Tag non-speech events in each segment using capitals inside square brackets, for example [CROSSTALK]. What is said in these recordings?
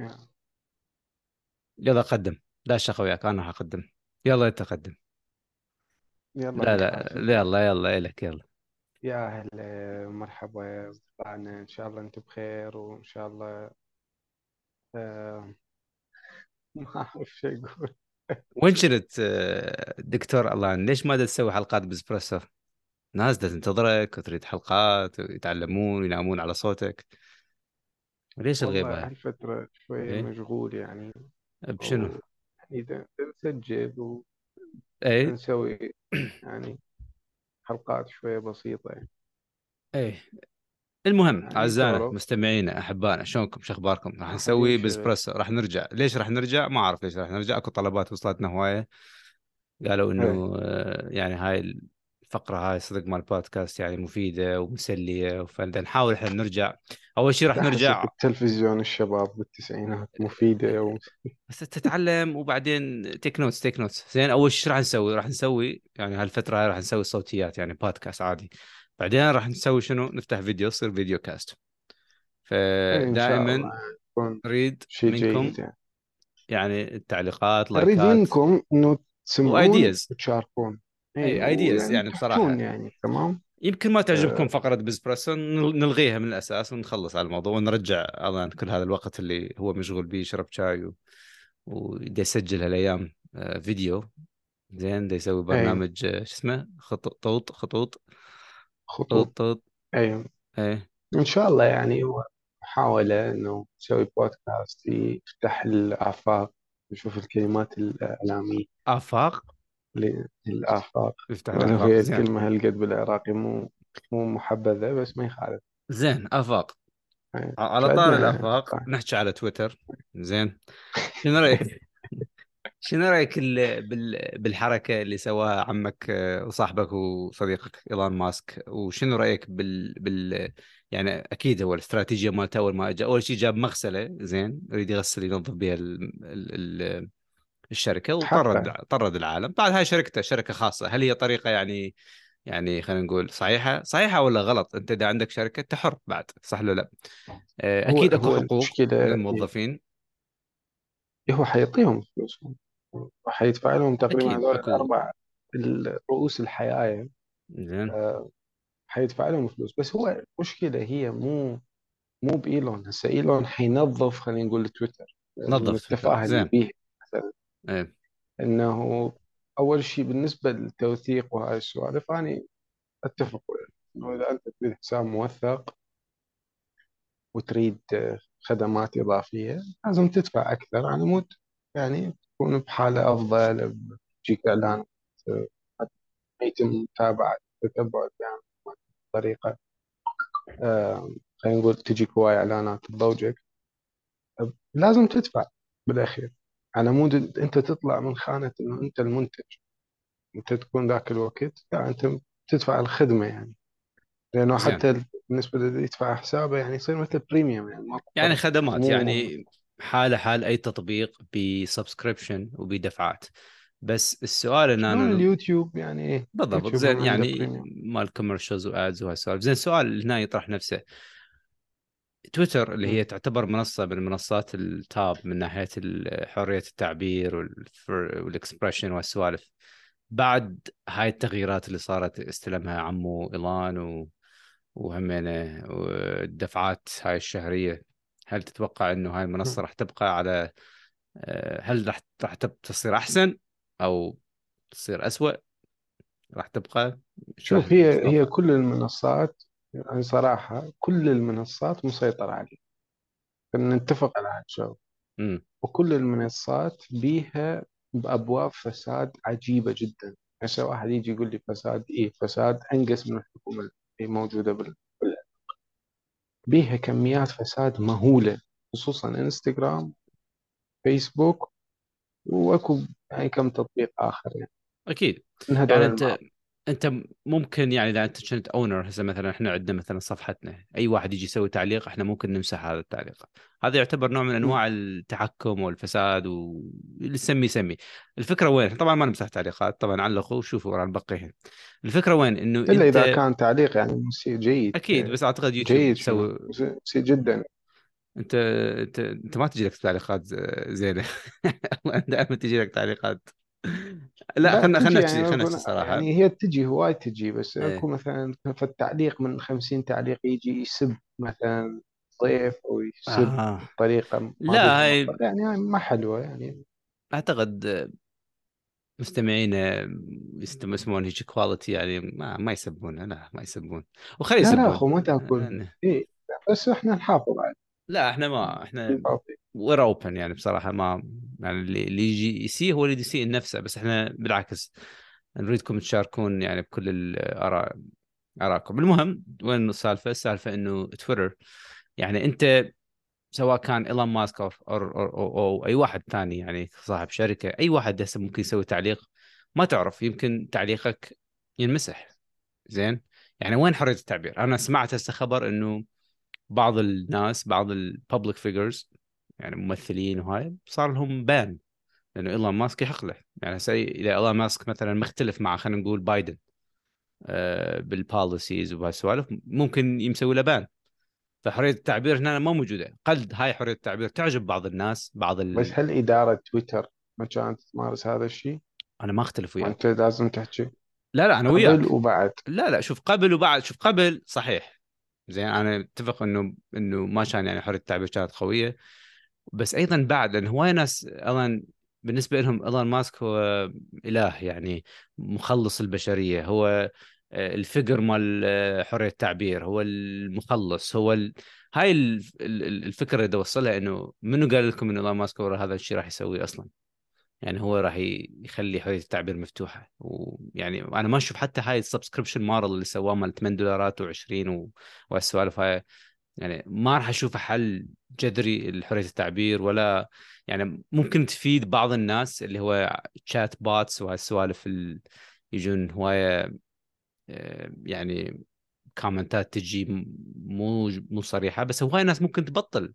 يعني يلا قدم. لا شق وياك أنا حقدم. يلا أنت قدم. يلا لا لا يلا يلا الك يلا. يا أهلا مرحبا يا أصدقائنا. إن شاء الله أنتم بخير وإن شاء الله آه [LAUGHS] ما أعرف شو أقول. وين كنت آه، دكتور الله؟ ليش ما تسوي حلقات بإسبريسو؟ ناس دا تنتظرك وتريد حلقات ويتعلمون وينامون على صوتك. ليش الغيبة؟ هالفترة شوية إيه؟ مشغول يعني. بشنو؟ و يعني دا نسجل اي ونسوي يعني حلقات شوية بسيطة يعني, اي المهم يعني أعزائنا مستمعينا أحبائنا شلونكم؟ شو أخباركم؟ راح نسوي باسبريسو راح نرجع. ليش راح نرجع؟ ما أعرف ليش راح نرجع. أكو طلبات وصلتنا هواية. قالوا إيه. انه آه، يعني هاي الفقره هاي صدق مال البودكاست يعني مفيدة ومسلية فنحاول إحنا نرجع. أول شيء راح نرجع. التلفزيون الشباب بالتسعينات مفيدة و... بس تتعلم وبعدين take notes take notes زين أول شيء راح نسوي راح نسوي يعني هالفترة هاي راح نسوي صوتيات يعني بودكاست عادي. بعدين راح نسوي شنو؟ نفتح فيديو يصير video cast. إيه فدائما نريد منكم جيد يعني. يعني التعليقات نريد لايكات. منكم إنه تسمعون وتشاركون. اي اي ideas ويعني يعني بصراحة. يعني تمام؟ يمكن ما تعجبكم آه. فقرة بزبريسو نلغيها من الأساس ونخلص على الموضوع ونرجع أظن كل هذا الوقت اللي هو مشغول به يشرب شاي و... ويدي يسجل هالأيام آه، فيديو. زين دا يسوي أي. برنامج آه، شو اسمه؟ خطوط. خطوط. خطوط خطوط أي. إيه إن شاء الله يعني هو محاولة إنه نسوي بودكاست يفتح الآفاق نشوف الكلمات الإعلامية. آفاق؟ للافاق يفتح ولو الآفاق هي زين. الكلمة هالقد بالعراقي مو مو محبذة بس ما يخالف. زين آفاق. يعني على طار يعني الآفاق صح نحكي على تويتر. زين. شنو رأيك؟ [LAUGHS] شنو رأيك ال- بال- بالحركة اللي سواها عمك آه، وصاحبك وصديقك إيلون ماسك؟ وشنو رأيك بال, بال... يعني أكيد هو الاستراتيجية مالته أول ما اجى أول شيء جاب مغسلة زين يريد يغسل ينظف بها ال... ال... ال... الشركة وطرد حقه طرد العالم. بعد هاي شركته شركة خاصة. هل هي طريقة يعني يعني خلينا نقول صحيحة؟ صحيحة ولا غلط؟ أنت إذا عندك شركة انت حر بعد صح ولا لا؟ آه، أكيد أكو حقوق للموظفين هو حيعطيهم فلوسهم. وحيدفع لهم تقريبا هذول اكو الأربع رؤوس الحياة. زين. آه، حيدفع لهم فلوس. بس هو المشكلة هي مو مو بإيلون. هسه إيلون حينظف خلينا نقول تويتر من نظف تويتر. التفاهة اللي بيه إيه. إنه أول شيء بالنسبة للتوثيق وهاي السوالف أنا أتفق وياك. إنه إذا أنت تريد حساب موثق وتريد خدمات إضافية لازم تدفع أكثر. على مود يعني تكون بحالة أفضل بتجيك إعلان آه، يتم متابعة تتبع يعني بطريقة آه، خلينا نقول تجيك هواي إعلانات تضوجك لازم تدفع بالأخير. على مود أنت تطلع من خانة إنه أنت المنتج. أنت تكون ذاك الوقت لا أنت تدفع الخدمة يعني. زين. حتى بالنسبة للي يدفع حسابه يعني يصير مثل premium يعني يعني خدمات مو يعني حالة حال أي تطبيق ب subscription وبدفعات. بس السؤال إن شلون أنا اليوتيوب يعني إيه؟ بالضبط. يوتيوب زين هم عنده يعني بريميوم مال كوميرشلز وادز وهالسوالف زين السؤال هنا يطرح نفسه. تويتر اللي هي تعتبر منصة من منصات ال top من ناحية حرية التعبير وال expression والسوالف. بعد هاي التغييرات اللي صارت استلمها عمو إيلان و... وهمينه والدفعات هاي الشهرية. هل تتوقع إنه هاي المنصة راح تبقى على آه، هل راح راح تصير أحسن أو تصير اسوء راح تبقى؟ شوف هي هي كل المنصات يعني صراحة كل المنصات مسيطرة عليها نتفق على هذا الشغل. امم وكل المنصات بيها بأبواب فساد عجيبة جدا. هسه واحد يجي يقول لي فساد إيه فساد؟ أنقص من الحكومة. اللي موجودة بال. بال- بيها كميات فساد مهولة خصوصا إنستغرام فيسبوك وأكو يعني كم تطبيق آخر يعني. أكيد. من هذول يعني أنت أنت ممكن يعني إذا أنت كنت owner هسه مثلا إحنا عندنا مثلا صفحتنا أي واحد يجي يسوي تعليق إحنا ممكن نمسح هذا التعليق. هذا يعتبر نوع من أنواع التحكم والفساد واللي تسميه سمي الفكرة وين؟ طبعا ما نمسح تعليقات طبعا علقوا وشوفوا ورا البقية. الفكرة وين؟ إنه إذا أنت كان تعليق يعني جيد. أكيد بس أعتقد يوتيوب جيد تسوي مسيء جدا. أنت أنت أنت ما تجي لك تعليقات زينة. [LAUGHS] دائما تجي لك تعليقات. لا خلنا خلنا يعني نفسي خلنا أقول- نفسي صراحة يعني هي تجي هواي تجي بس إيه أكو مثلا في التعليق من 50 تعليق يجي يسب مثلا ضيف أو يسب آه. بطريقه ما لا هاي. يعني هاي ما حلوة يعني أعتقد مستمعين يسمون هيك quality يعني ما ما يسبون لا ما يسبون وخلي لا لا يسبون أخو ما تأكل يعني إيه بس إحنا نحافظ على لا إحنا ما إحنا. we're open يعني بصراحة ما يعني اللي اللي يجي يسيء هو اللي يسيء لنفسه بس إحنا بالعكس نريدكم تشاركون يعني بكل الآراء آرائكم المهم وين السالفة؟ السالفة إنه تويتر يعني أنت سواء كان إيلون ماسك أو, أو أي واحد ثاني يعني صاحب شركة أي واحد هسه ممكن يسوي تعليق ما تعرف يمكن تعليقك ينمسح زين يعني وين حرية التعبير؟ أنا سمعت هسه خبر إنه بعض الناس بعض ال public figures يعني ممثلين وهاي صار لهم ban لأنه إيلون ماسك يحق له. يعني هسه اذا إيلون ماسك مثلا مختلف مع خلينا نقول بايدن. آه، بال policies وهالسوالف ممكن يسوي له ban فحرية التعبير هنا ما موجودة. قد هاي حرية التعبير تعجب بعض الناس بعض ال... بس هل إدارة تويتر ما كانت تمارس هذا الشيء؟ أنا ما أختلف وياك. وانت لازم تحكي. لا لا أنا وياك. قبل وبعد. لا لا شوف قبل وبعد. شوف قبل صحيح. زين أنا أتفق إنه إنه ما كان يعني حرية التعبير كانت قوية. بس أيضا بعد لأن هواي ناس أيضا بالنسبة لهم إيلون ماسك هو إله يعني مخلص البشرية. هو آه، الفقر مال آه، حرية التعبير هو المخلص هو ال... هاي ال- ال- الفكرة اللي اوصلها إنه منو قال لكم ان إيلون ماسك ورا هذا الشيء راح يسويه أصلا؟ يعني هو راح يخلي حرية التعبير مفتوحة. ويعني أنا ما أشوف حتى هاي ال subscription model اللي سواه مال 8 دولارات و20 و... والسوالف هاي. يعني ما راح اشوفه حل جذري لحرية التعبير ولا يعني ممكن تفيد بعض الناس اللي هو chat bots وهالسوالف اللي يجون هواية آه، يعني commentات تجي مو مو صريحة بس هواي ناس ممكن تبطل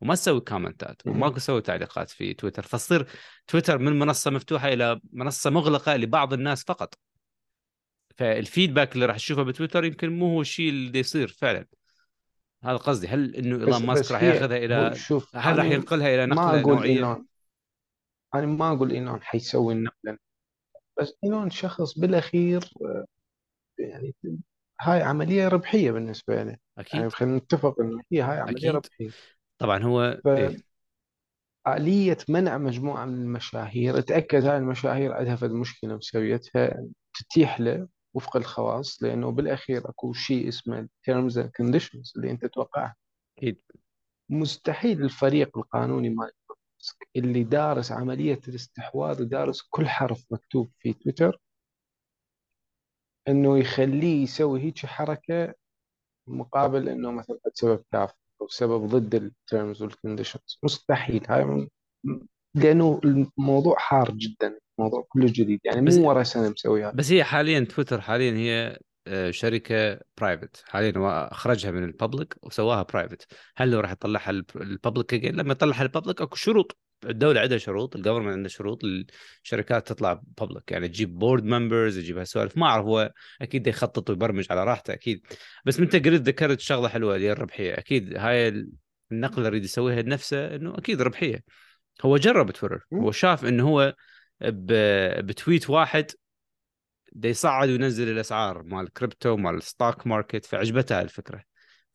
وما تسوي commentات وما تسوي تعليقات في تويتر فتصير تويتر من منصة مفتوحة إلى منصة مغلقة لبعض الناس فقط. فال feedback اللي راح تشوفه بتويتر يمكن مو هو الشيء اللي يصير فعلا. هذا قصدي هل إنه ايلون ماسك راح ياخذها إلى شوف هل راح ينقلها إلى ما نقلة أقول نوعية؟ انه أنا ما أقول انه حيسوي النقلة. بس انه شخص بالأخير آه، يعني هاي عملية ربحية بالنسبة له يعني أكيد. خلينا نتفق إنه هي هاي عملية أكيد. ربحية. طبعا هو إيه. فآلية منع مجموعة من المشاهير تأكد هاي المشاهير عندها فد مشكلة مسويتها تتيح له. وفق الخواص لأنه بالأخير أكو شيء اسمه terms and conditions اللي أنت توقعها أكيد مستحيل الفريق القانوني مال اللي دارس عملية الاستحواذ ودارس كل حرف مكتوب في تويتر إنه يخليه يسوي هيك حركة مقابل إنه مثلا سبب cover أو سبب ضد ال terms وال conditions مستحيل. هاي من- لأنه الموضوع حار جدا. الموضوع كله جديد يعني بس- مو ورا سنة مسويها. بس هي حاليا تويتر حاليا هي آه، شركة private حاليا هو أخرجها من ال public وسواها private هل لو راح يطلعها ال public لما يطلعها ال public أكو شروط. الدولة عندها شروط ال government عنده شروط للشركات تطلع public يعني تجيب board members تجيب هالسوالف ما أعرف هو أكيد يخطط ويبرمج على راحته أكيد. بس انت قلت ذكرت شغلة حلوة اللي الربحية. أكيد هاي النقله اللي يريد يسويها لنفسه إنه أكيد ربحية. هو جرب تويتر. هو شاف إنه هو ب tweet واحد دا يصعد وينزل الأسعار مال الكريبتو مال ال stock market فعجبته الفكرة.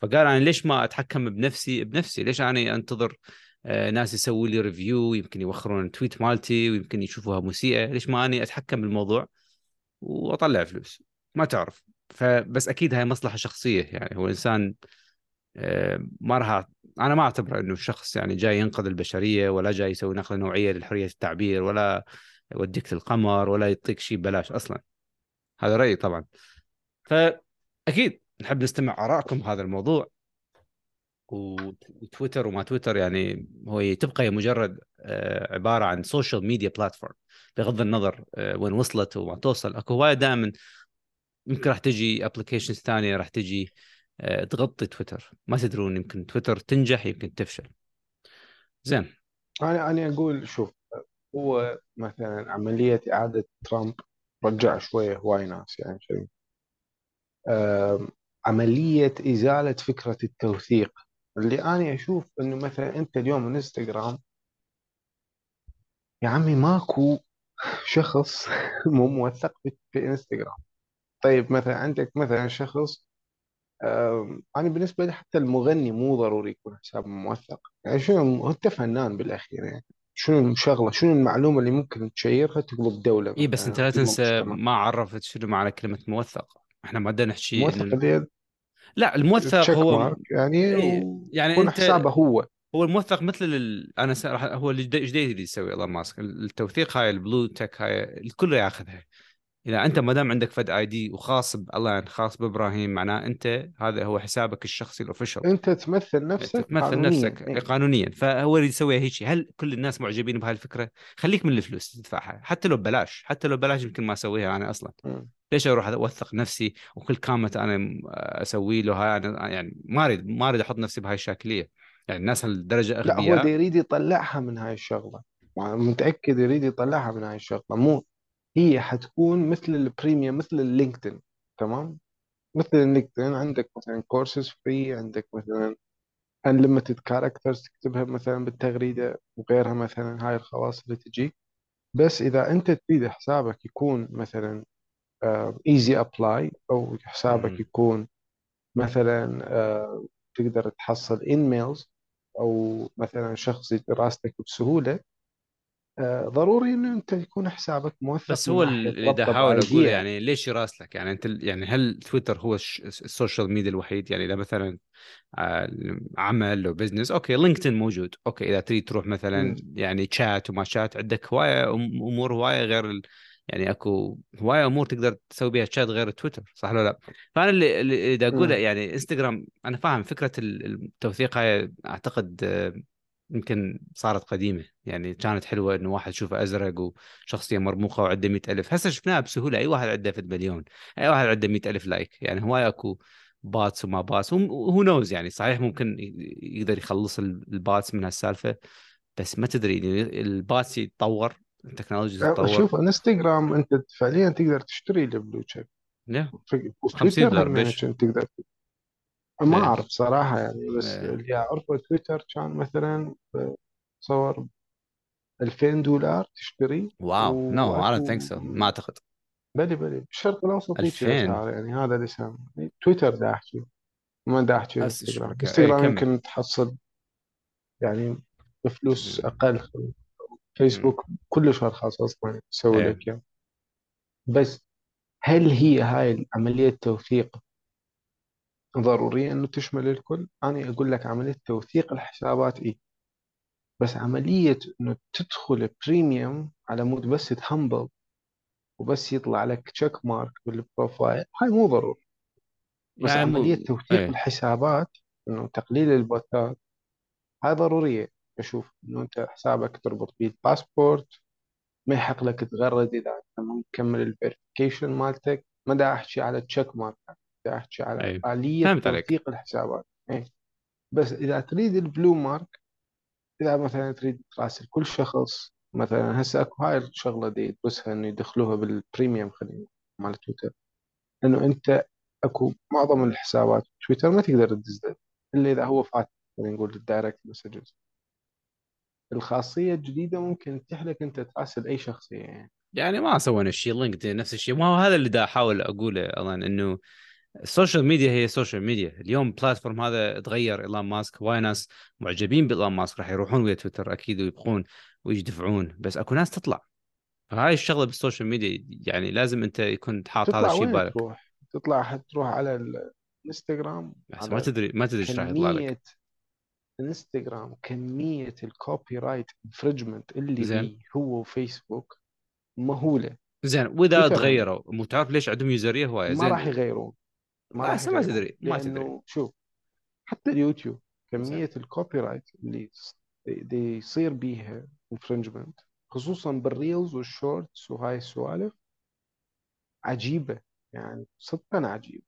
فقال أنا ليش ما أتحكم بنفسي؟ بنفسي ليش أنا أنتظر آه، ناس يسوي لي review يمكن يوخرون ال tweet مالتي ويمكن يشوفوها مسيئة ليش ما أني أتحكم بالموضوع؟ وأطلع فلوس. ما تعرف. فبس أكيد هاي مصلحة شخصية يعني. هو إنسان آه، ما راح أنا ما أعتبره إنه شخص يعني جاي ينقذ البشرية ولا جاي يسوي نقلة نوعية لحرية التعبير ولا يوديك للقمر ولا يعطيك شيء ببلاش أصلا. هذا رأيي طبعا. فأكيد نحب نستمع آرائكم بهذا الموضوع. وتويتر وما تويتر يعني هو تبقى مجرد آه، عبارة عن social media platform بغض النظر آه، وين وصلت وما توصل. أكو هواية دائما يمكن راح تجي applications ثانية راح تجي آه، تغطي تويتر. ما تدرون يمكن تويتر تنجح يمكن تفشل. زين. أنا أنا أقول شوف هو مثلا عملية إعادة ترامب. رجع شوية هواي ناس يعني آم، عملية إزالة فكرة التوثيق. اللي أنا أشوف إنه مثلا أنت اليوم إنستغرام يا عمي ماكو شخص [LAUGHS] مو موثق في إنستغرام. طيب مثلا عندك مثلا شخص آم، أنا بالنسبة لي حتى المغني مو ضروري يكون حسابه موثق. يعني شنو أنت فنان بالأخير يعني. شنو الشغله شنو المعلومة اللي ممكن تشيرها تقلب دوله اي بس أنت لا تنسى ما عرفت شنو معنى كلمة موثق إحنا ما بدنا نحكي موثق اللي لا الموثق هو يعني إيه يعني ويكون أنت حسابه هو. هو الموثق مثل ال... أنا س... هو اللي جديد اللي يسوي إيلون ماسك. التوثيق هاي البلو تك هاي الكل ياخذها. إذا أنت ما دام عندك فد آي دي وخاص ب... الله يعني خاص بإبراهيم معناه أنت هذا هو حسابك الشخصي الاوفيشال أنت تمثل نفسك تمثل قانونيا نفسك إيه. قانونيا. فهو اللي يسوي هيك شيء. هل كل الناس معجبين بهاي الفكرة؟ خليك من الفلوس تدفعها حتى لو ببلاش حتى لو ببلاش يمكن ما أسويها أنا أصلا. مم. ليش أروح أوثق نفسي وكل comment أنا أسوي له هاي؟ أنا يعني ما أريد ما أريد أحط نفسي بهاي الشاكليه يعني الناس هالدرجة لا هو أغبياء. يريد يطلعها من هاي الشغلة. متأكد يريد يطلعها من هاي الشغلة. مو هي حتكون مثل ال premium مثل اللينكدين تمام؟ مثل اللينكدين. عندك مثلا courses free عندك مثلا unlimited characters تكتبها مثلا بالتغريدة وغيرها مثلا هاي الخواص اللي تجيك بس إذا أنت تريد حسابك يكون مثلا easy apply أو حسابك. يكون مثلا آه، تقدر تحصل InMails أو مثلا شخص يراسلك بسهولة آه، ضروري إنه أنت يكون حسابك موثق بس هو اللي اقوله دي يعني ليش يراسلك؟ يعني أنت يعني هل تويتر هو ال social media الوحيد؟ يعني إذا مثلا آه، عمل و business okay لينكدين موجود. okay إذا تريد تروح مثلا يعني شات وما شات عندك هواية أمور هواية غير ال... يعني أكو هواية أمور تقدر تسوي بها شات غير تويتر صح ولا لا؟ فأنا اللي اللي أقوله يعني إنستغرام أنا فاهم فكرة ال- التوثيق هاي أعتقد آه، يمكن صارت قديمة يعني كانت حلوة إنه واحد يشوفه أزرق وشخصية مرموقة وعنده مئة ألف. هسه شفناها بسهولة أي واحد عنده فد مليون أي واحد عنده مئة ألف like. يعني هواي أكو bots وما bots who knows يعني. صحيح ممكن يقدر يخلص ال- ال bots من هالسالفة بس ما تدري ال bots يتطور التكنولوجيا تتطور. شوف إنستغرام أنت فعليا تقدر تشتري ال blue check لا 50 وتويتر دولار يعني تقدر ما إيه. أعرف صراحة يعني بس إيه. اللي أعرفه تويتر كان مثلا تصور 2000 دولار تشتري واو. نو don't واكو think so. ما أعتقد. بلي بلي. بالشرق الاوسط هيك 2000 الاسعار يعني هذا اللي سام. تويتر دا أحكي. ما دا أحكي هسه انستغرام شوف إيه انستغرام كمل. يمكن تحصل يعني بفلوس أقل. فيسبوك كلش أرخص أصلا يسوي. لك يعني. بس هل هي هاي عملية توثيق ضرورية إنه تشمل الكل؟ أنا أقول لك عملية توثيق الحسابات إيه بس عملية إنه تدخل premium على مود بس تهمبل وبس يطلع لك check mark بال profile هاي مو ضروري بس يعني مو عملية توثيق إيه. الحسابات إنه تقليل البوتات هاي ضرورية أشوف إنه أنت حسابك تربط فيه الباسبورت ما يحق لك تغرد إذا أنت ما مكمل ال verification مالتك ما دا أحكي على check mark دا احكي على أي. آلية فهمت عليك. توثيق الحسابات. إيه. بس إذا تريد ال blue mark إذا مثلا تريد تراسل كل شخص مثلا هسه أكو هاي الشغلة دي يدرسها إنه يدخلوها بال premium خلينا مال تويتر. إنه أنت أكو معظم الحسابات تويتر ما تقدر تدز إلا إذا هو فاتح خلينا نقول ال direct messages الخاصية الجديدة ممكن تتيح لك أنت تراسل أي شخصية يعني. يعني ما سوينا شيء لينكدين نفس الشيء ما هو هذا اللي دا أحاول أقوله أظن إنه ال social media هي social media. اليوم platform هذا تغير. ايلون ماسك هواي ناس معجبين بايلون ماسك. راح يروحون ويا تويتر أكيد ويبقون ويدفعون بس أكو ناس تطلع. فهاي الشغلة بال social media. يعني لازم أنت يكون حاط هذا الشيء ببالك. تروح؟ تطلع حتروح على الإنستغرام؟ بس ما تدري ما تدري إيش راح يطلع لك. انستغرام كمية ال copyright infringement اللي زين. هو وفيسبوك مهولة. زين. وإذا. تغيروا مو تعرف ليش عندهم يوزرية هواية؟ ما زين. راح يغيرون. ما راح ما تدري ما تدري. شوف حتى اليوتيوب. كمية ال copyright اللي يصير بيها infringement خصوصا بال reels وال shorts وهاي السوالف عجيبة. يعني صدقا عجيبة.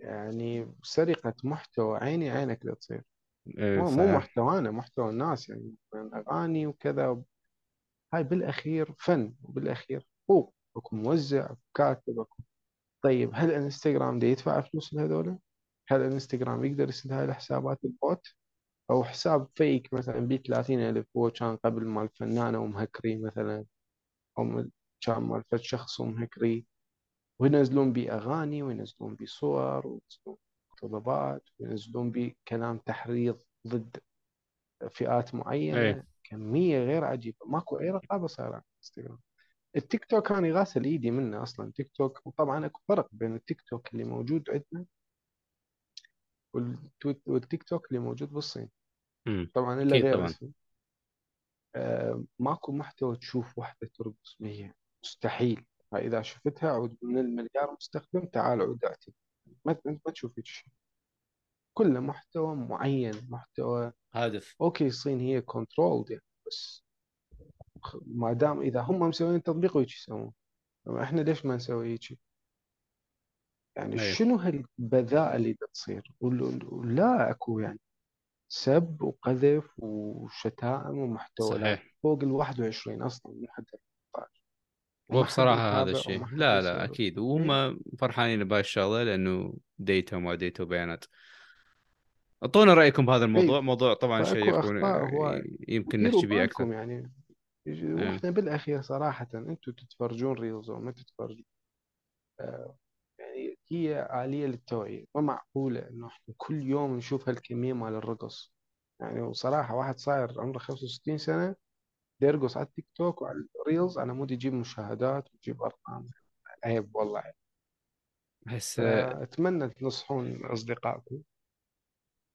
يعني سرقة محتوى عيني عينك لا تصير. إيه، مو. محتوانا محتوى الناس. يعني اغاني وكذا. هاي بالأخير فن وبالأخير حقوق أكو موزع أكو كاتب أكو طيب هل انستغرام ده يدفع فلوس لهذول؟ هل انستغرام يقدر يسد هاي الحسابات ال bot؟ أو حساب fake مثلا ب 30 ألف هو كان قبل مال فنانه ومهكري مثلا أو كان مال فد شخص ومهكري وينزلون بيه أغاني وينزلون بيه صور وينزلون طلبات وينزلون بيه كلام تحريض ضد فئات إيه. معينه كمية غير عجيبة. ماكو أي رقابة صار على انستغرام. التيك توك أنا غاسل إيدي منه أصلا. تيك توك وطبعا أكو فرق بين التيك توك اللي موجود عندنا والتويت- والتيك توك اللي موجود بالصين. امم طبعا إلا أكيد غير طبعا. آه ماكو محتوى تشوف واحدة ترقص هي مستحيل. فإذا شفتها عود من المليار مستخدم تعال عود اعتذر ما انت ما تشوف هيك شيء. كله محتوى معين محتوى هادف. okay الصين هي controlled يعني بس ما دام إذا هم مسويين تطبيق وهيك يسوون. طب إحنا ليش ما نسوي هيك؟ يعني إيه. شنو هالبذاءة اللي بتصير؟ وال- ولا أكو يعني. سب وقذف وشتائم ومحتوى. صحيح. فوق ال 21 أصلا من حد 18 هو وما حد بصراحة هذا يتابع الشيء وما حد لا لا أكيد. إيه؟ وهم فرحانين بهاي الشغلة لأنه data وما data وبيانات. أعطونا رأيكم بهذا اي الموضوع موضوع طبعا فأكو اخطاء هو يمكن نحكي به أكثر. بالكم يعني. إيه. وإحنا بالأخير صراحة أنتم تتفرجون reels وما تتفرجون. آه، يعني هي آلية للتوعية ما معقولة إنه إحنا كل يوم نشوف هالكمية مال الرقص. يعني وصراحة واحد صاير عمره 65 سنة يرقص على التيك توك وعلى ال reels على مود يجيب مشاهدات ويجيب أرقام. عيب والله. عيب بس فأتمنى تنصحون أصدقائكم.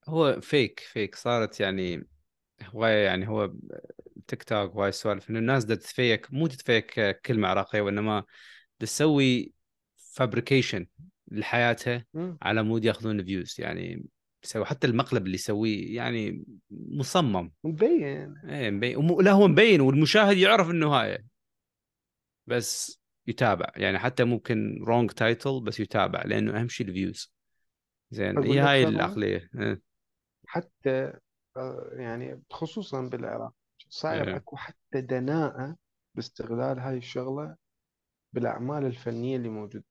هو fake fake صارت يعني هواية يعني هو تيك توك وهاي السوالف إنه الناس تتفيك مو تتفيك كلمة عراقية وإنما تسوي fabrication لحياتها. على مود ياخذون views يعني يسوي حتى المقلب اللي يسويه يعني مصمم. مبين. إيه مبين. وم- لا هو مبين والمشاهد يعرف إنه هاي. بس يتابع. يعني حتى ممكن wrong title بس يتابع لأنه أهم شيء ال views زين. هي هاي شغلة؟ العقلية. إيه. حتى آه، يعني خصوصا بالعراق. صاير إيه. أكو حتى دناءة باستغلال هاي الشغلة بالأعمال الفنية اللي موجودة.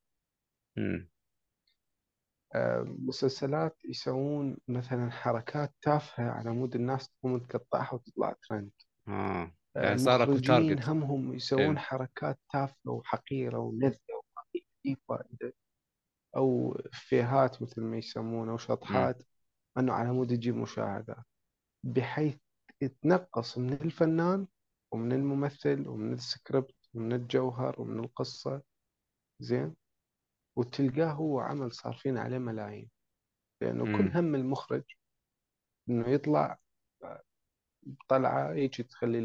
آه، مسلسلات يسوون مثلا حركات تافهة على مود الناس تقوم تقطعها وتطلع ترند. آه. آه، يعني صار أكو مخرجين target همهم يسوون حركات تافهة وحقيرة ولذة وما في فائدة أو إفيهات مثل ما يسمونه أو شطحات أنه على مود يجيب مشاهدات. بحيث تنقص من الفنان ومن الممثل ومن السكريبت ومن الجوهر ومن القصة. زين. وتلقاه هو عمل صارفين عليه ملايين. لأنه كل امم هم المخرج إنه يطلع طلعة هيك تخلي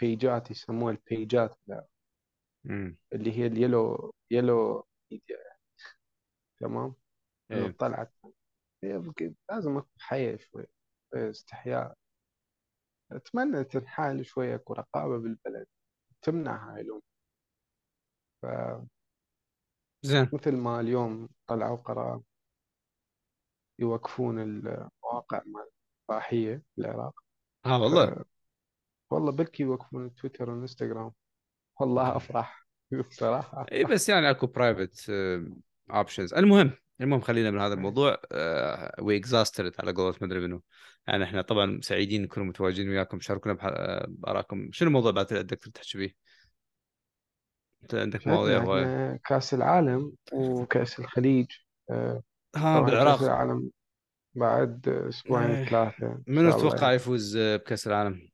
البيجات يسموها البيجات لا، اللي هي اليلو يلو ميديا. تمام؟ إنه إيه طلعت. هي لازم أكون حياة شوي. استحياء. أتمنى تنحال شوية أكو رقابة بالبلد تمنع هاي الأمور زين. فمثل ما اليوم طلعوا قرار يوقفون المواقع مال الإباحية في العراق. آه والله. والله بلكي يوقفون تويتر والانستغرام والله أفرح. [LAUGHS] بصراحة. اي بس يعني أكو private options المهم المهم خلينا من هذا الموضوع we exhausted على قولة مدري منو. يعني إحنا طبعا سعيدين نكون متواجدين وياكم. شاركونا بح- آه، بارائكم شنو الموضوع بعد اللي بدك تحكي به؟ أنت عندك مواضيع عندنا كأس العالم وكأس الخليج. آه، ها بالعراق. العالم بعد أسبوعين إيه. ثلاثة إن منو تتوقع يعني. يفوز آه، بكأس العالم؟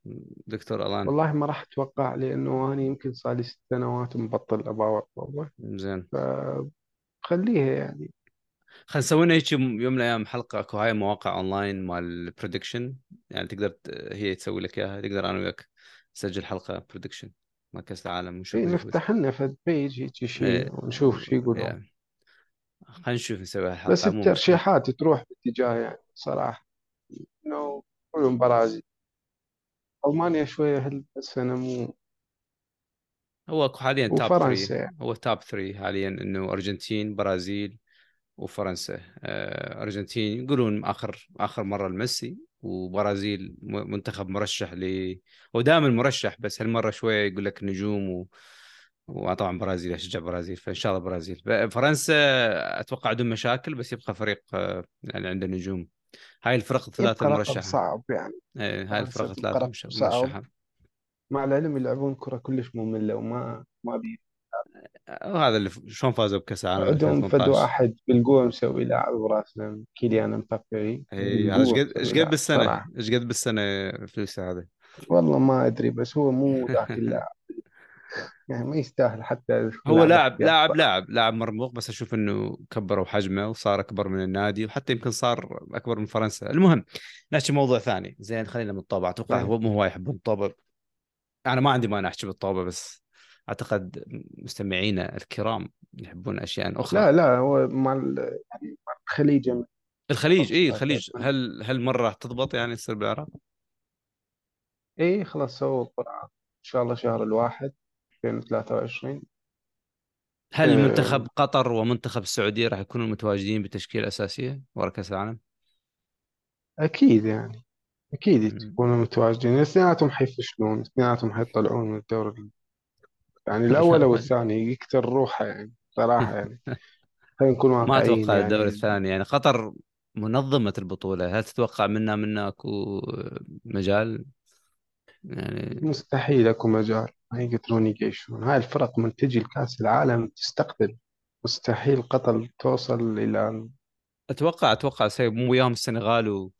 دكتور ألان. والله ما راح أتوقع لأنه أنا يمكن صار لي ست سنوات مبطل والله. زين. فخليها يعني. خلينا نسوي لنا هيك يوم من الأيام حلقة أكو هاي مواقع اونلاين مال prediction يعني تقدر هي تسوي لك إياها. تقدر أنا وياك نسجل حلقة prediction مال كأس العالم ونشوف إيه نفتح لنا فد page هيك شيء إيه. ونشوف شو يقولون. يعني خلينا نشوف نسوي بس مو مشكلة. الترشيحات تروح باتجاه يعني صراحة. إنه كلهم برازيل ألمانيا شوية هالسنة مو هو أكو حاليا top وفرنسا 3 يعني. هو top 3 حاليا إنه Argentina برازيل. وفرنسا. آه، أرجنتين يقولون آخر آخر مرة لميسي وبرازيل منتخب مرشح ل هو دائما مرشح بس هالمرة شوية يقول لك نجوم و... وطبعا برازيل اشجع برازيل فإن شاء الله برازيل. فرنسا أتوقع بدون مشاكل بس يبقى فريق آه، يعني عنده نجوم. هاي الفرق الثلاثة المرشحه صعب يعني. إيه هاي فرنسا الفرق الثلاثة مرشحة. مع العلم يلعبون كرة كلش مملة وما ما بي وهذا اللي شلون فازوا بكأس العالم عندهم فد 2018 واحد بالقوة مسوي لاعب براسنا كيليان امبابي اي هذا إيش قد إيش قد بالسنة؟ إيش قد بالسنة فلوس هذا والله ما أدري بس هو مو [LAUGHS] ذاك اللاعب. يعني ما يستاهل حتى هو لاعب لاعب لاعب لاعب مرموق بس أشوف إنه كبروا حجمه وصار أكبر من النادي وحتى يمكن صار أكبر من فرنسا. المهم نحكي موضوع ثاني. زين خلينا من الطابع. أتوقع إيه. هو مو هو يحبون الطابع أنا ما عندي ما أحكي بالطابع بس أعتقد مستمعينا الكرام يحبون أشياء أخرى لا لا هو مع يعني مع الخليج الخليج اي الخليج. هل هل مرة تضبط يعني تصير بالعراق؟ إيه خلاص سووا القرعة إن شاء الله شهر الواحد 2023 هل آه. منتخب قطر ومنتخب السعودية راح يكونوا متواجدين بتشكيله أساسية ورا كأس العالم؟ أكيد يعني أكيد. يكونوا متواجدين اثنيناتهم حيفشلون اثنيناتهم حيطلعون من يعني الأول أو الثاني يكتر روحه يعني صراحة يعني. [LAUGHS] خلينا نكون ما واقعيين أتوقع الدوري يعني الثاني يعني قطر منظمة البطولة هل تتوقع منا منا أكو مجال؟ يعني مستحيل أكو مجال ما يقدرون يقيشون. هاي الفرق من تجي لكأس العالم تستقبل. مستحيل قطر توصل إلى أتوقع أتوقع سيب مو وياهم السنغال و...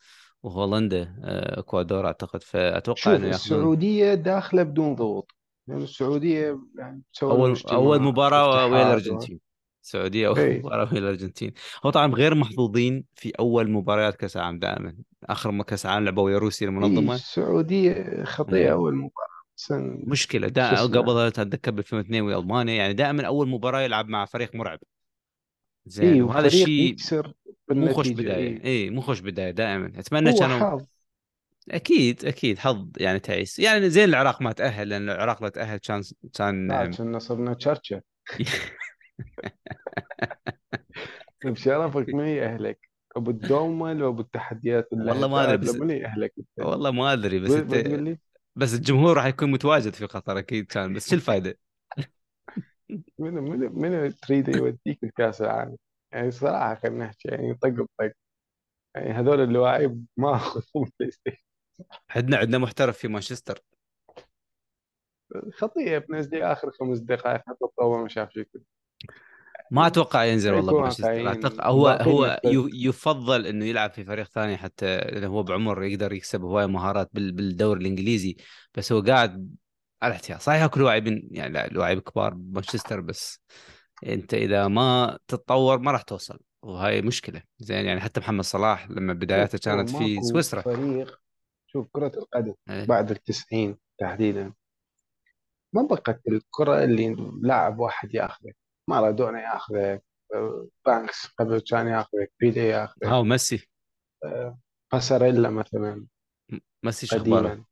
وهولندا آه، إكوادور أعتقد. فأتوقع شوف إنه ياخذون السعودية داخلة بدون ضغوط. يعني السعودية يعني اول اجتماع مباراة ويا. الأرجنتين. السعودية أول اي مباراة ويا الأرجنتين. هو طبعا غير محظوظين في أول مباريات كأس العالم دائما. آخر ما كأس العالم لعبوا ويا روسيا اي المنظمه السعودية خطية إيه. أول مباراة. بس مشكلة. شو دا اسمه قبلها اتذكر ب 2002 ويا ألمانيا يعني دائما أول مباراة يلعب مع فريق مرعب. زين. اي وهذا الشيء مو خوش بداية. اي مو خوش بداية دائما. أتمنى كانوا حظ. أكيد أكيد حظ يعني تعيس. يعني زين العراق ما تأهل لأن العراق لو تأهل كان كان كنا صرنا تشرشة [LAUGHS] بشرفك من يأهلك أبو الدومل وابو التحديات والله ما أدري بس من يأهلك والله ما أدري بس أنت بس الجمهور راح يكون متواجد في قطر أكيد كان بس شو الفائده؟ من [LAUGHS] من من تريد يوديك الكأس العالم؟ يعني صراحة خلينا نحكي يعني طق بطق يعني هذول اللاعب ما أخذهم بلاي ستيشن عندنا عندنا محترف في مانشستر. خطية بنزلي آخر خمس دقائق حتى الطاولة ما شاف شيء ما أتوقع ينزل والله مانشستر أعتقد هو هو يفضل إنه يلعب في فريق ثاني حتى لأنه هو بعمر يقدر يكسب هواية مهارات بال- بالدوري الإنجليزي. بس هو قاعد على احتياط صحيح أكو لاعبين يعني لا- لاعب كبار بمانشستر بس أنت إذا ما تتطور ما راح توصل. وهاي مشكلة. زين يعني حتى محمد صلاح لما بداياته كانت في سويسرا. فريق شوف كرة القدم إيه. بعد التسعين تحديدا ما بقت الكرة اللي لاعب واحد ياخذك مارادونا ياخذك بانكس قبل كان ياخذك بيلي ياخذك ها وميسي باساريلا مثلا ميسي شو أخباره؟ قديما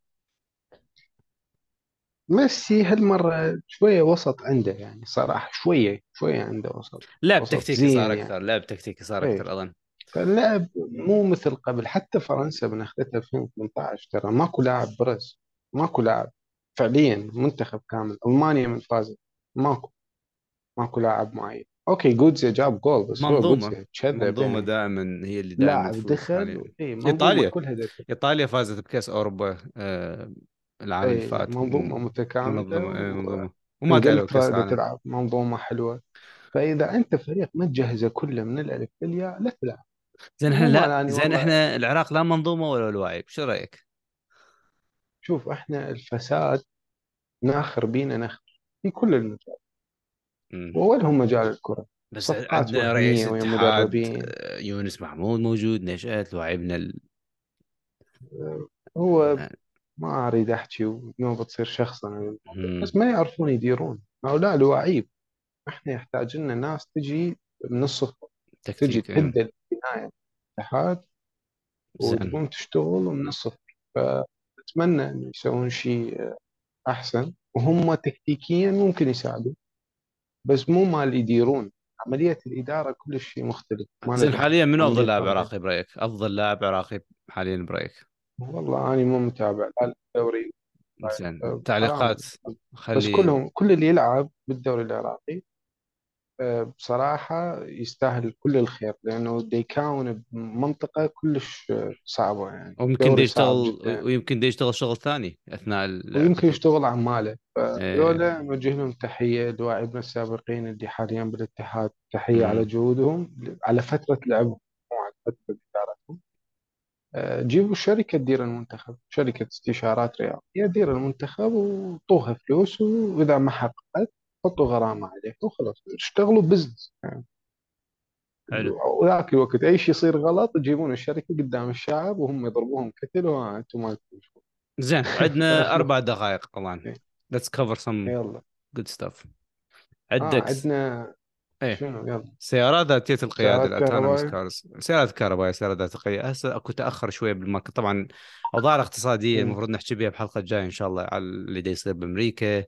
ميسي هالمرة شوية وسط عنده يعني صراحة شوية شوية عنده وسط لعب وسط تكتيكي زين صار يعني. أكثر لعب تكتيكي صار إيه. أكثر أظن فاللعب مو مثل قبل حتى فرنسا من أخذتها 2018 ترى ماكو لاعب برز ماكو لاعب. فعليا منتخب كامل ألمانيا من فازت ماكو ماكو لاعب معين. أوكي جودزي جاب جول بس منظومة كذب منظومه يعني. دائما هي اللي دائما لاعب دخل منظومة إيطاليا. كلها دخل إيطاليا فازت بكأس أوروبا آه، العام اللي فات. منظومة م- متكاملة. منظمه إيه، و... منظمه وما قالوا تلعب منظومة حلوة. فإذا أنت فريق ما تجهزه كله من الألف للياء لا تلعب. زين إحنا لا مالاني زين إحنا العراق لا منظومة ولا لواعب شو رأيك؟ شوف إحنا الفساد ناخر بينا نخر في كل المجال مم. وأولهم مجال الكرة. بس عندنا رئيس اتحاد آه، يونس محمود موجود نشأت لاعبنا ال... هو ما أريد أحكي ونوبة تصير شخصا مم. بس ما يعرفون يديرون. هؤلاء لواعيب إحنا يحتاج لنا ناس تجي من الصفر تجي تكتيك البناية الاتحاد زين وتقوم تشتغل من الصفر فأتمنى أن يسوون شيء أحسن وهم تكتيكيا ممكن يساعدون بس مو مال يديرون عملية الإدارة كل شيء مختلف ما زين. حاليا منو أفضل لاعب. عراقي برايك؟ أفضل لاعب عراقي حاليا برايك؟ والله أنا مو متابع لا الدوري زين أه، تعليقات حرام. بس خلي كلهم كل اللي يلعب بالدوري العراقي بصراحة يستاهل كل الخير لأنه دا يكون بمنطقة كلش صعبة يعني ويمكن دي يشتغل ويمكن دي يشتغل شغل ثاني أثناء ال- ويمكن يشتغل عماله إيه. فذولا نوجه لهم تحية لاعبنا السابقين اللي حاليا بالاتحاد تحية مم. على جهودهم على فترة لعبهم مو على فترة إدارتهم. آه، جيبوا شركة تدير المنتخب شركة استشارات رياضية تدير المنتخب وطوها فلوس وإذا ما حققت حطوا غرامة عليه وخلاص اشتغلوا بزنس. يعني حلو. وذاك الوقت أي شيء يصير غلط يجيبون الشركة قدام الشعب وهم يضربوهم كتل وأنتم ما. زين عندنا [LAUGHS] أربع دقائق إيه. let's cover some يلا. good stuff. آه عندك عندنا إيه. شنو؟ يلا. سيارات سيارات ال autonomous كهربائية. cars سيارات كهربائية سيارات ذاتية هسه أكو تأخر شوية بالماركت طبعا الأوضاع الاقتصادية مم. المفروض نحكي بها بحلقة جاية إن شاء الله على اللي يصير بأمريكا.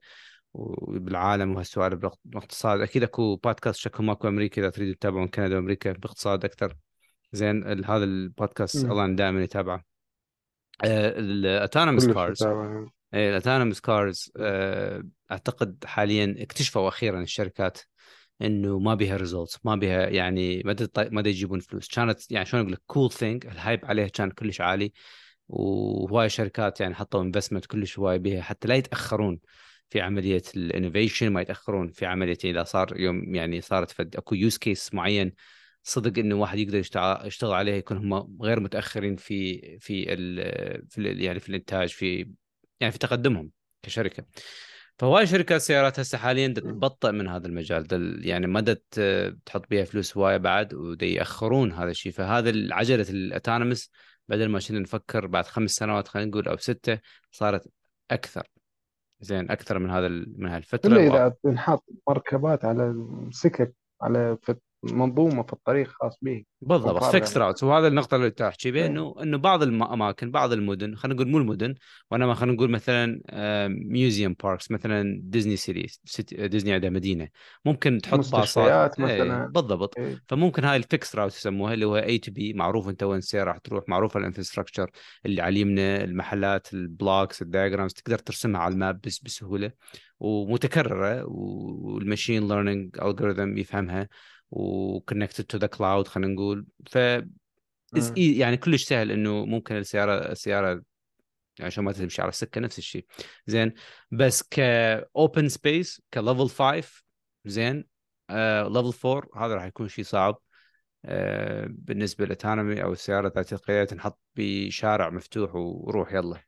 وبالعالم وهالسوالف بالاق- بالاقتصاد أكيد أكو بودكاست شكو ماكو أمريكا إذا تريدوا تتابعون كندا وأمريكا باقتصاد أكثر. زين هذا البودكاست. الله دائما يتابعه. ال autonomous كلش cars متابع إيه ال autonomous cars أعتقد حاليا اكتشفوا أخيرا الشركات إنه ما بيها results ما بيها يعني ما ما يجيبون فلوس. كانت يعني شلون أقول لك cool thing ال hype عليها كان كلش عالي. وهواي شركات يعني حطوا investment كلش هواي بيها حتى لا يتأخرون. في عملية ال innovation ما يتأخرون في عملية إذا صار يوم يعني صارت فد أكو use case معين صدق إنه واحد يقدر يشتغل عليه يكون هم غير متأخرين في في ال في ال يعني في الإنتاج في يعني في تقدمهم كشركة. فهواي شركات سيارات هسه حاليا تبطئ من هذا المجال. دل يعني ما ت- تحط بيها فلوس هوايه بعد ودا يأخرون هذا الشيء. فهذا عجلة ال autonomous بدل ما كنا نفكر بعد خمس سنوات خلينا نقول أو ستة صارت أكثر. زين أكثر من هذا من هالفترة إلا إذا تنحط مركبات على سكك على فت- منظومة في الطريق خاص به بالضبط فيكس راوتس وهذا النقطة اللي تحكي بها إيه. انه إنه بعض الاماكن بعض المدن خلينا نقول مو المدن وإنما خلينا نقول مثلا museum parks مثلا ديزني سيتي ديزني عندها مدينة. ممكن تحط باصات. إيه، مثلا. بالضبط. إيه. فممكن هاي ال fixed route يسموها اللي هو A to B معروف أنت وين السيارة راح تروح معروفة ال infrastructure اللي على اليمنى المحلات ال blocks ال diagrams تقدر ترسمها على ال map بس بسهولة ومتكررة وال machine learning algorithm يفهمها. و connected to the cloud خلينا نقول. ف e- يعني كلش سهل إنه ممكن السيارة السيارة يعني عشان ما تمشي على السكة نفس الشيء. زين. بس ك open space ك level 5 زين. level 4 هذا راح يكون شيء صعب. آه بالنسبة لل autonomy أو السيارة ذات القيادة تنحط بشارع مفتوح وروح يلا.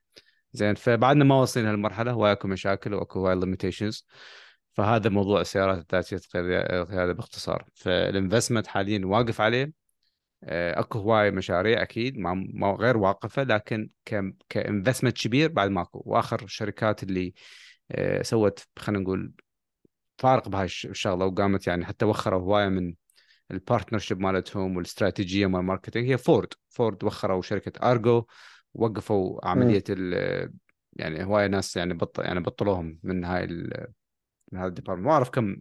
زين. فبعدنا ما وصلنا لهالمرحله واكو مشاكل وأكو هواي limitations فهذا موضوع السيارات ذاتيه القياده باختصار. فال investment حاليا واقف عليه. آه، أكو هواي مشاريع أكيد ما غير واقفة لكن ك investment كبير بعد ماكو. وآخر الشركات اللي آه، سوت خلينا نقول فارق بهاي الش- الشغلة وقامت يعني حتى وخروا هواية من ال partnership مالتهم والاستراتيجيه مال ال marketing هي فورد فورد وخروا شركة ارجو وقفوا عملية ال يعني هواية ناس يعني بطل يعني بطلوهم من هاي ال- من هذا ال department. ما اعرف كم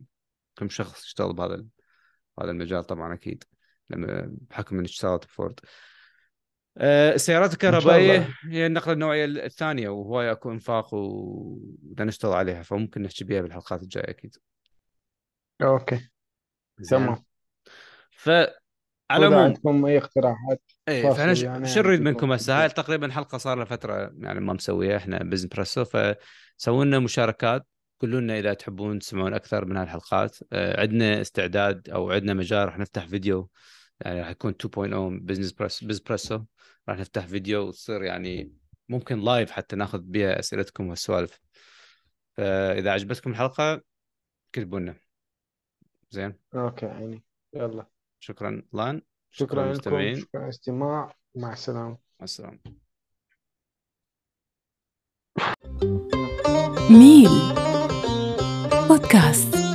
كم شخص اشتغل بهذا هذا المجال طبعا أكيد لما بحكم اني اشتغلت بفورد آه، السيارات الكهربائية الله. هي النقلة النوعية الثانية وهواي اكو آفاق وبدنا نشتغل عليها فممكن نحكي بها بالحلقات الجاية أكيد. okay. تمام. فعلى واذا العموم. عندكم أي اقتراحات؟ فاحنا ش- يعني شو نريد منكم هسه؟ هاي تقريبا حلقة صار لها فترة يعني ما مسويها إحنا Bizpresso فسووا لنا مشاركات. قولوا لنا إذا تحبون تسمعون أكثر من هالحلقات آه، عندنا استعداد أو عندنا مجال راح نفتح فيديو يعني راح يكون 2.0 business بريس Bizpresso راح نفتح فيديو وتصير يعني ممكن live حتى ناخذ بها أسئلتكم والسوالف فإذا عجبتكم الحلقة كتبوا لنا زين؟ okay يعني يلا. شكرا لأن. شكرا لكم للمستمعين. شكرا على الاستماع. مع السلامة. مع السلامة. ميل. Podcast.